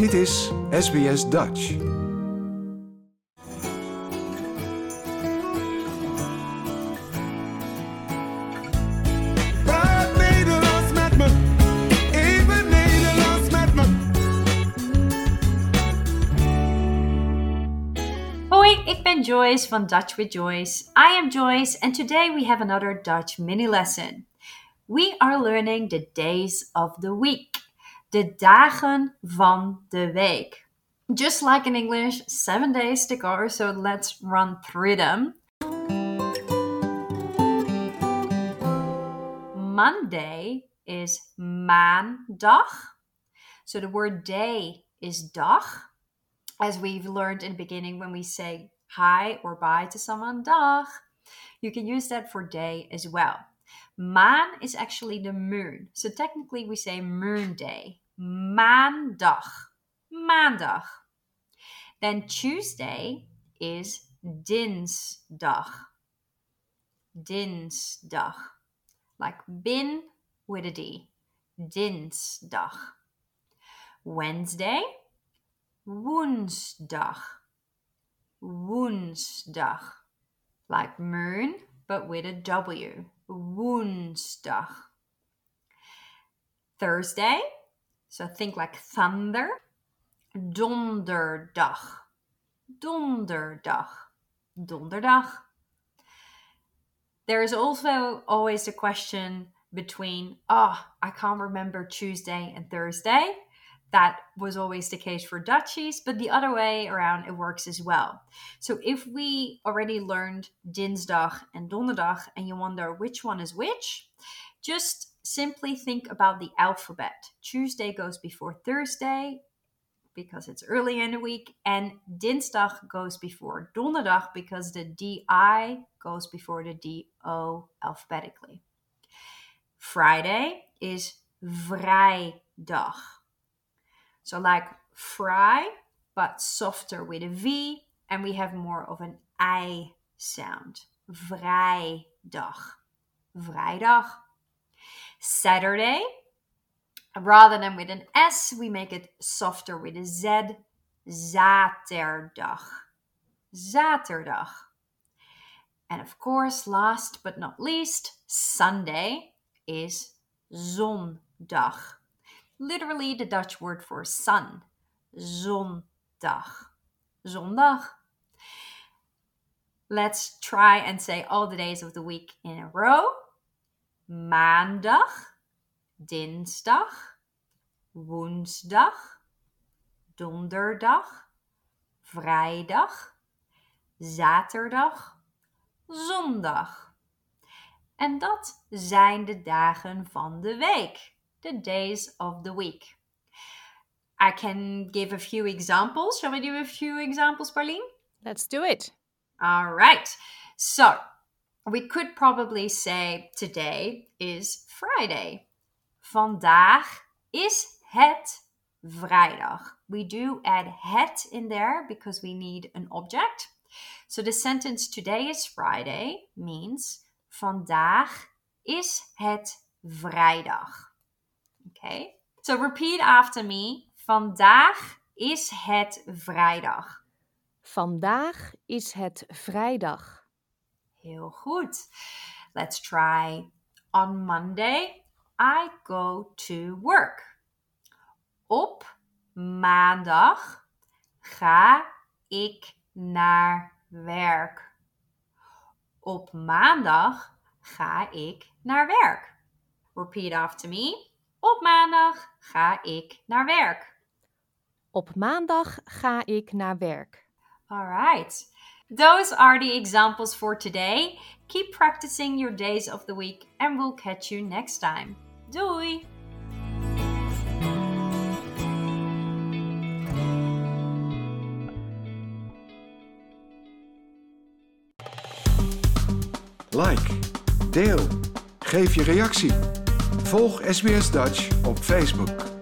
Dit is SBS Dutch. Waar Nederlands met me, even Nederlands met me. Hoi, ik ben Joyce van Dutch with Joyce. I am Joyce, and today we have another Dutch mini lesson. We are learning the days of the week, de dagen van de week. Just like in English, seven days to go, so let's run through them. Monday is maandag. So the word day is dag as we've learned in the beginning when we say hi or bye to someone, dag, you can use that for day as well. Maan is actually the moon. So technically we say moon day. Maandag. Maandag. Then Tuesday is dinsdag. Dinsdag. Like bin with a D. Dinsdag. Wednesday woensdag. Woensdag. Like moon, but with a W. Woensdag. Thursday. So think like thunder. Donderdag. Donderdag. Donderdag. There is also always a question between, oh, I can't remember Tuesday and Thursday. That was always the case for Dutchies, but the other way around it works as well. So if we already learned Dinsdag and Donderdag and you wonder which one is which, just simply think about the alphabet. Tuesday goes before Thursday because it's early in the week, and Dinsdag goes before Donderdag because the DI goes before the DO alphabetically. Friday is vrijdag. So like fry, but softer with a V, and we have more of an I sound. Vrijdag. Vrijdag. Saturday, rather than with an S, we make it softer with a Z. Zaterdag. Zaterdag. And of course, last but not least, Sunday is zondag. Literally the Dutch word for sun. Zondag. Zondag. Let's try and say all the days of the week in a row. Maandag, dinsdag, woensdag, donderdag, vrijdag, zaterdag, zondag. En dat zijn de dagen van de week. The days of the week. I can give a few examples. Shall we do a few examples, Pauline? Let's do it. All right. So we could probably say today is Friday. Vandaag is het vrijdag. We do add het in there because we need an object. So the sentence today is Friday means vandaag is het vrijdag. Okay. So repeat after me. Vandaag is het vrijdag. Vandaag is het vrijdag. Heel goed. Let's try. On Monday, I go to work. Op maandag ga ik naar werk. Op maandag ga ik naar werk. Repeat after me. Op maandag ga ik naar werk. Op maandag ga ik naar werk. All right. Those are the examples for today. Keep practicing your days of the week and we'll catch you next time. Doei! Like, deel, geef je reactie. Volg SBS Dutch op Facebook.